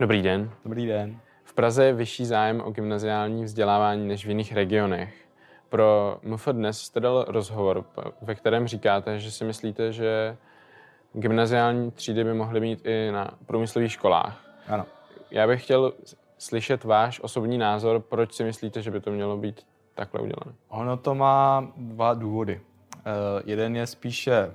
Dobrý den. Dobrý den. V Praze je vyšší zájem o gymnaziální vzdělávání než v jiných regionech. Pro MF dnes jste dal rozhovor, ve kterém říkáte, že si myslíte, že gymnaziální třídy by mohly být i na průmyslových školách. Ano. Já bych chtěl slyšet váš osobní názor, proč si myslíte, že by to mělo být takhle udělané. Ono to má dva důvody. Uh, jeden je spíše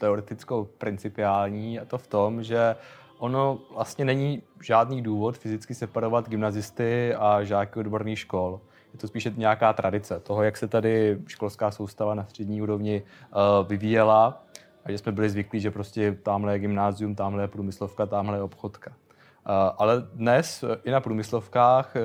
teoretickou principiální a to v tom, že ono vlastně není žádný důvod fyzicky separovat gymnazisty a žáky odborných škol. Je to spíše nějaká tradice toho, jak se tady školská soustava na střední úrovni uh, vyvíjela a že jsme byli zvyklí, že prostě tamhle je gymnázium, tamhle je průmyslovka, tamhle je obchodka. Uh, ale dnes i na průmyslovkách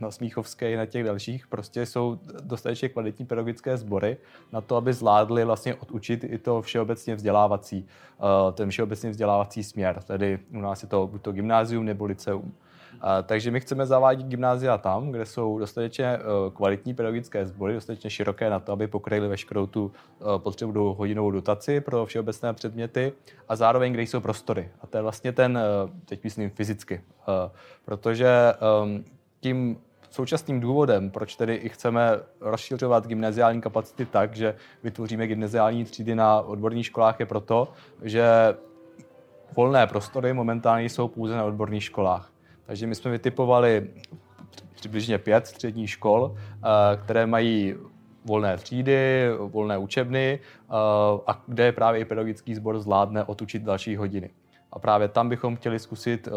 na Smíchovské i na těch dalších, prostě jsou dostatečně kvalitní pedagogické sbory na to, aby zvládli vlastně odučit i to všeobecně vzdělávací, eh, ten všeobecně vzdělávací směr. Tedy u nás je to buď to gymnázium nebo liceum. Eh, takže my chceme zavádět gymnázia tam, kde jsou dostatečně eh, kvalitní pedagogické sbory, dostatečně široké na to, aby pokryly veškerou tu potřebu hodinovou dotaci pro všeobecné předměty a zároveň, kde jsou prostory. A to je vlastně ten, teď myslím fyzicky, protože ehm, tím současným důvodem, proč tedy i chceme rozšiřovat gymnaziální kapacity tak, že vytvoříme gymnaziální třídy na odborných školách, je proto, že volné prostory momentálně jsou pouze na odborných školách. Takže my jsme vytipovali přibližně pět středních škol, eh, které mají volné třídy, volné učebny eh, a kde právě i pedagogický sbor zvládne otučit další hodiny. A právě tam bychom chtěli zkusit uh,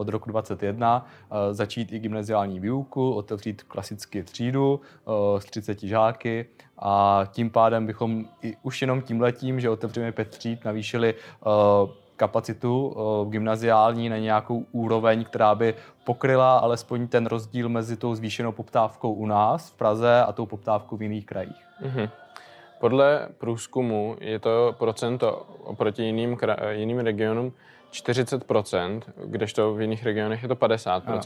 od roku 2021 uh, začít i gymnaziální výuku, otevřít klasicky třídu uh, s 30 žáky a tím pádem bychom i už jenom tím letím, že otevřeme pět tříd, navýšili kapacitu gymnaziální na nějakou úroveň, která by pokryla alespoň ten rozdíl mezi tou zvýšenou poptávkou u nás v Praze a tou poptávkou v jiných krajích. Mm-hmm. Podle průzkumu je to procento oproti jiným, jiným regionům 40%, kdežto v jiných regionech je to 50%. Ano.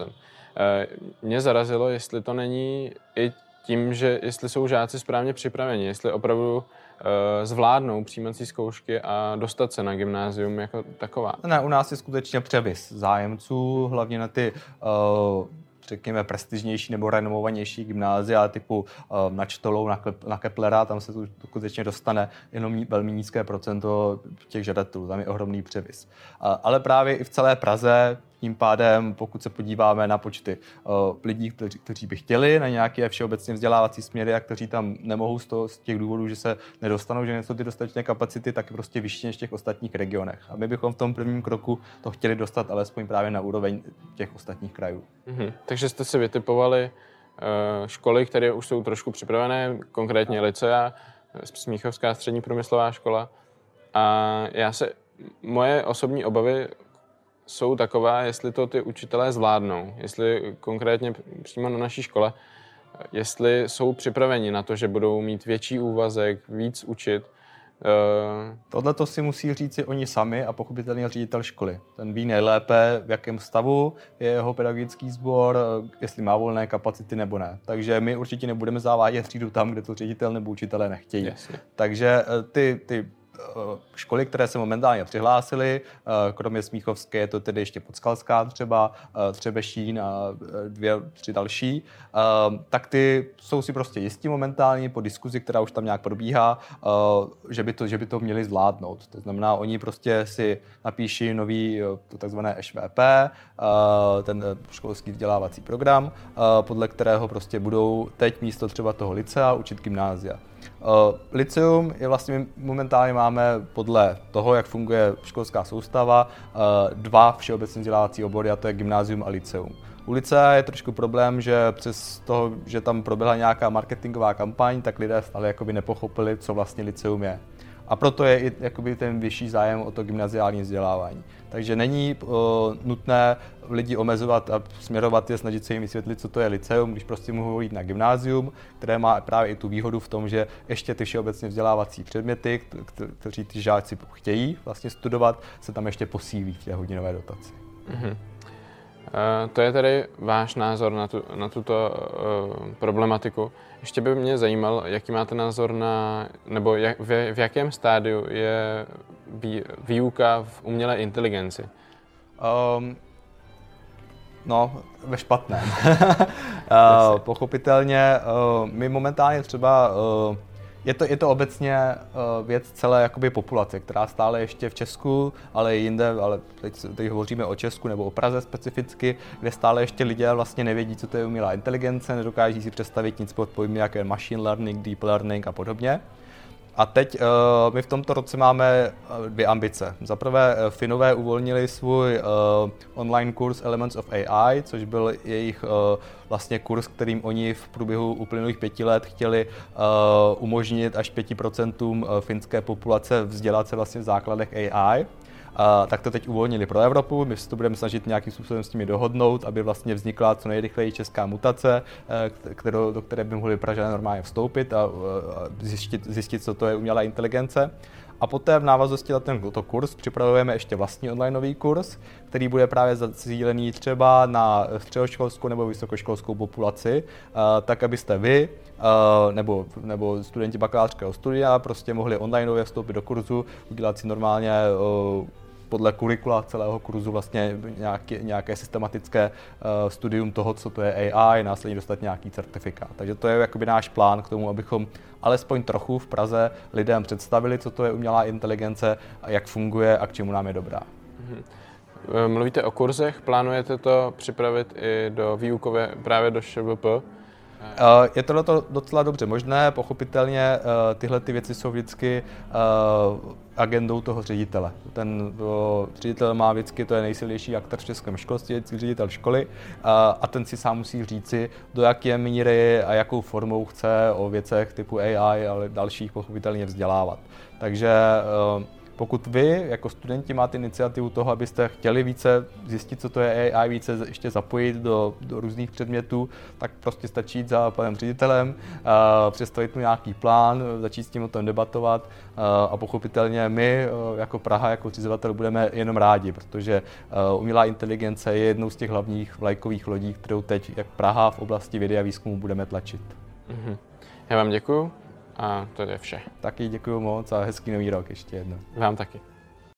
Eh, mě zarazilo, jestli to není i tím, že jestli jsou žáci správně připraveni, jestli opravdu eh, zvládnou přijímací zkoušky a dostat se na gymnázium jako taková. Ne, u nás je skutečně převis zájemců, hlavně na ty uh, řekněme, prestižnější nebo renomovanější gymnázia typu uh, na Čtolou, na, na Keplera, tam se to skutečně dostane jenom velmi nízké procento těch žadatelů, tam je ohromný převis. Uh, ale právě i v celé Praze tím pádem, pokud se podíváme na počty uh, lidí, kteří, kteří by chtěli na nějaké všeobecně vzdělávací směry a kteří tam nemohou z, toho, z těch důvodů, že se nedostanou, že nejsou ty dostatečné kapacity, tak je prostě vyšší než v těch ostatních regionech. A my bychom v tom prvním kroku to chtěli dostat alespoň právě na úroveň těch ostatních krajů. Mm-hmm. Takže jste si vytipovali uh, školy, které už jsou trošku připravené, konkrétně Licea, Smíchovská střední průmyslová škola. A já se, moje osobní obavy jsou taková, jestli to ty učitelé zvládnou, jestli konkrétně přímo na naší škole, jestli jsou připraveni na to, že budou mít větší úvazek, víc učit. Uh... Tohle to si musí říct si oni sami a pochopitelně ředitel školy. Ten ví nejlépe, v jakém stavu je jeho pedagogický sbor, jestli má volné kapacity nebo ne. Takže my určitě nebudeme zavádět třídu tam, kde to ředitel nebo učitelé nechtějí. Jasně. Takže eh, ty, ty Eh, školy, které se momentálně přihlásily, eh, kromě Smíchovské je to tedy ještě Podskalská třeba, eh, Třebešín a dvě, tři další, tak ty jsou si prostě jistí momentálně po diskuzi, která už tam nějak probíhá, že by to, že by to měli zvládnout. To znamená, oni prostě si napíší nový to takzvané SVP, ten školský vzdělávací program, podle kterého prostě budou teď místo třeba toho licea učit gymnázia. Uh, Liceum je vlastně, momentálně máme podle toho, jak funguje školská soustava, uh, dva všeobecně vzdělávací obory, a to je gymnázium a liceum. U licea je trošku problém, že přes toho, že tam proběhla nějaká marketingová kampaň, tak lidé stále jakoby nepochopili, co vlastně liceum je. A proto je i jakoby ten vyšší zájem o to gymnaziální vzdělávání. Takže není uh, nutné lidi omezovat a směrovat je, snažit se jim vysvětlit, co to je liceum, když prostě mohou jít na gymnázium, které má právě i tu výhodu v tom, že ještě ty všeobecně vzdělávací předměty, kteří ty žáci chtějí vlastně studovat, se tam ještě posílí v té hodinové dotaci. Mm-hmm. Uh, to je tedy váš názor na, tu, na tuto uh, problematiku. Ještě by mě zajímal, jaký máte názor na, nebo jak, v, v jakém stádiu je vý, výuka v umělé inteligenci? Um, No, ve špatném. uh, pochopitelně, uh, my momentálně třeba uh, je to, je to obecně uh, věc celé jakoby populace, která stále ještě v Česku, ale i jinde, ale teď, teď hovoříme o Česku nebo o Praze specificky, kde stále ještě lidé vlastně nevědí, co to je umělá inteligence, nedokáží si představit nic pod pojmy, jako je machine learning, deep learning a podobně. A teď uh, my v tomto roce máme dvě ambice. Za prvé, uh, Finové uvolnili svůj uh, online kurz Elements of AI, což byl jejich uh, vlastně kurz, kterým oni v průběhu uplynulých pěti let chtěli uh, umožnit až 5% finské populace vzdělat se vlastně v základech AI. A, tak to teď uvolnili pro Evropu. My se to budeme snažit nějakým způsobem s nimi dohodnout, aby vlastně vznikla co nejrychleji česká mutace, eh, kterou, do které by mohli Pražané normálně vstoupit a, a zjistit, zjistit, co to je umělá inteligence. A poté v návaznosti na tento kurz připravujeme ještě vlastní onlineový kurz, který bude právě zacílený třeba na středoškolskou nebo vysokoškolskou populaci, eh, tak abyste vy eh, nebo, nebo studenti bakalářského studia prostě mohli onlineově vstoupit do kurzu, udělat si normálně podle kurikula celého kurzu vlastně nějaké, nějaké systematické uh, studium toho, co to je AI, následně dostat nějaký certifikát. Takže to je jakoby náš plán k tomu, abychom alespoň trochu v Praze lidem představili, co to je umělá inteligence, a jak funguje a k čemu nám je dobrá. Mhm. Mluvíte o kurzech, plánujete to připravit i do výukové právě do ŠVP? Eh, je to docela dobře možné, pochopitelně eh, tyhle ty věci jsou vždycky eh, agendou toho ředitele. Ten ředitel má vždycky, to je nejsilnější aktor v českém školství, vždycky ředitel školy a ten si sám musí říci, do jaké míry a jakou formou chce o věcech typu AI, ale dalších pochopitelně vzdělávat. Takže pokud vy jako studenti máte iniciativu toho, abyste chtěli více zjistit, co to je AI, více ještě zapojit do, do různých předmětů, tak prostě stačí jít za panem ředitelem, představit mu nějaký plán, začít s tím o tom debatovat a pochopitelně my jako Praha, jako zřizovatel budeme jenom rádi, protože umělá inteligence je jednou z těch hlavních vlajkových lodí, kterou teď jak Praha v oblasti vědy a výzkumu budeme tlačit. Mm-hmm. Já vám děkuji. A to je vše. Taky děkuji moc a hezký nový rok ještě jednou. Vám taky.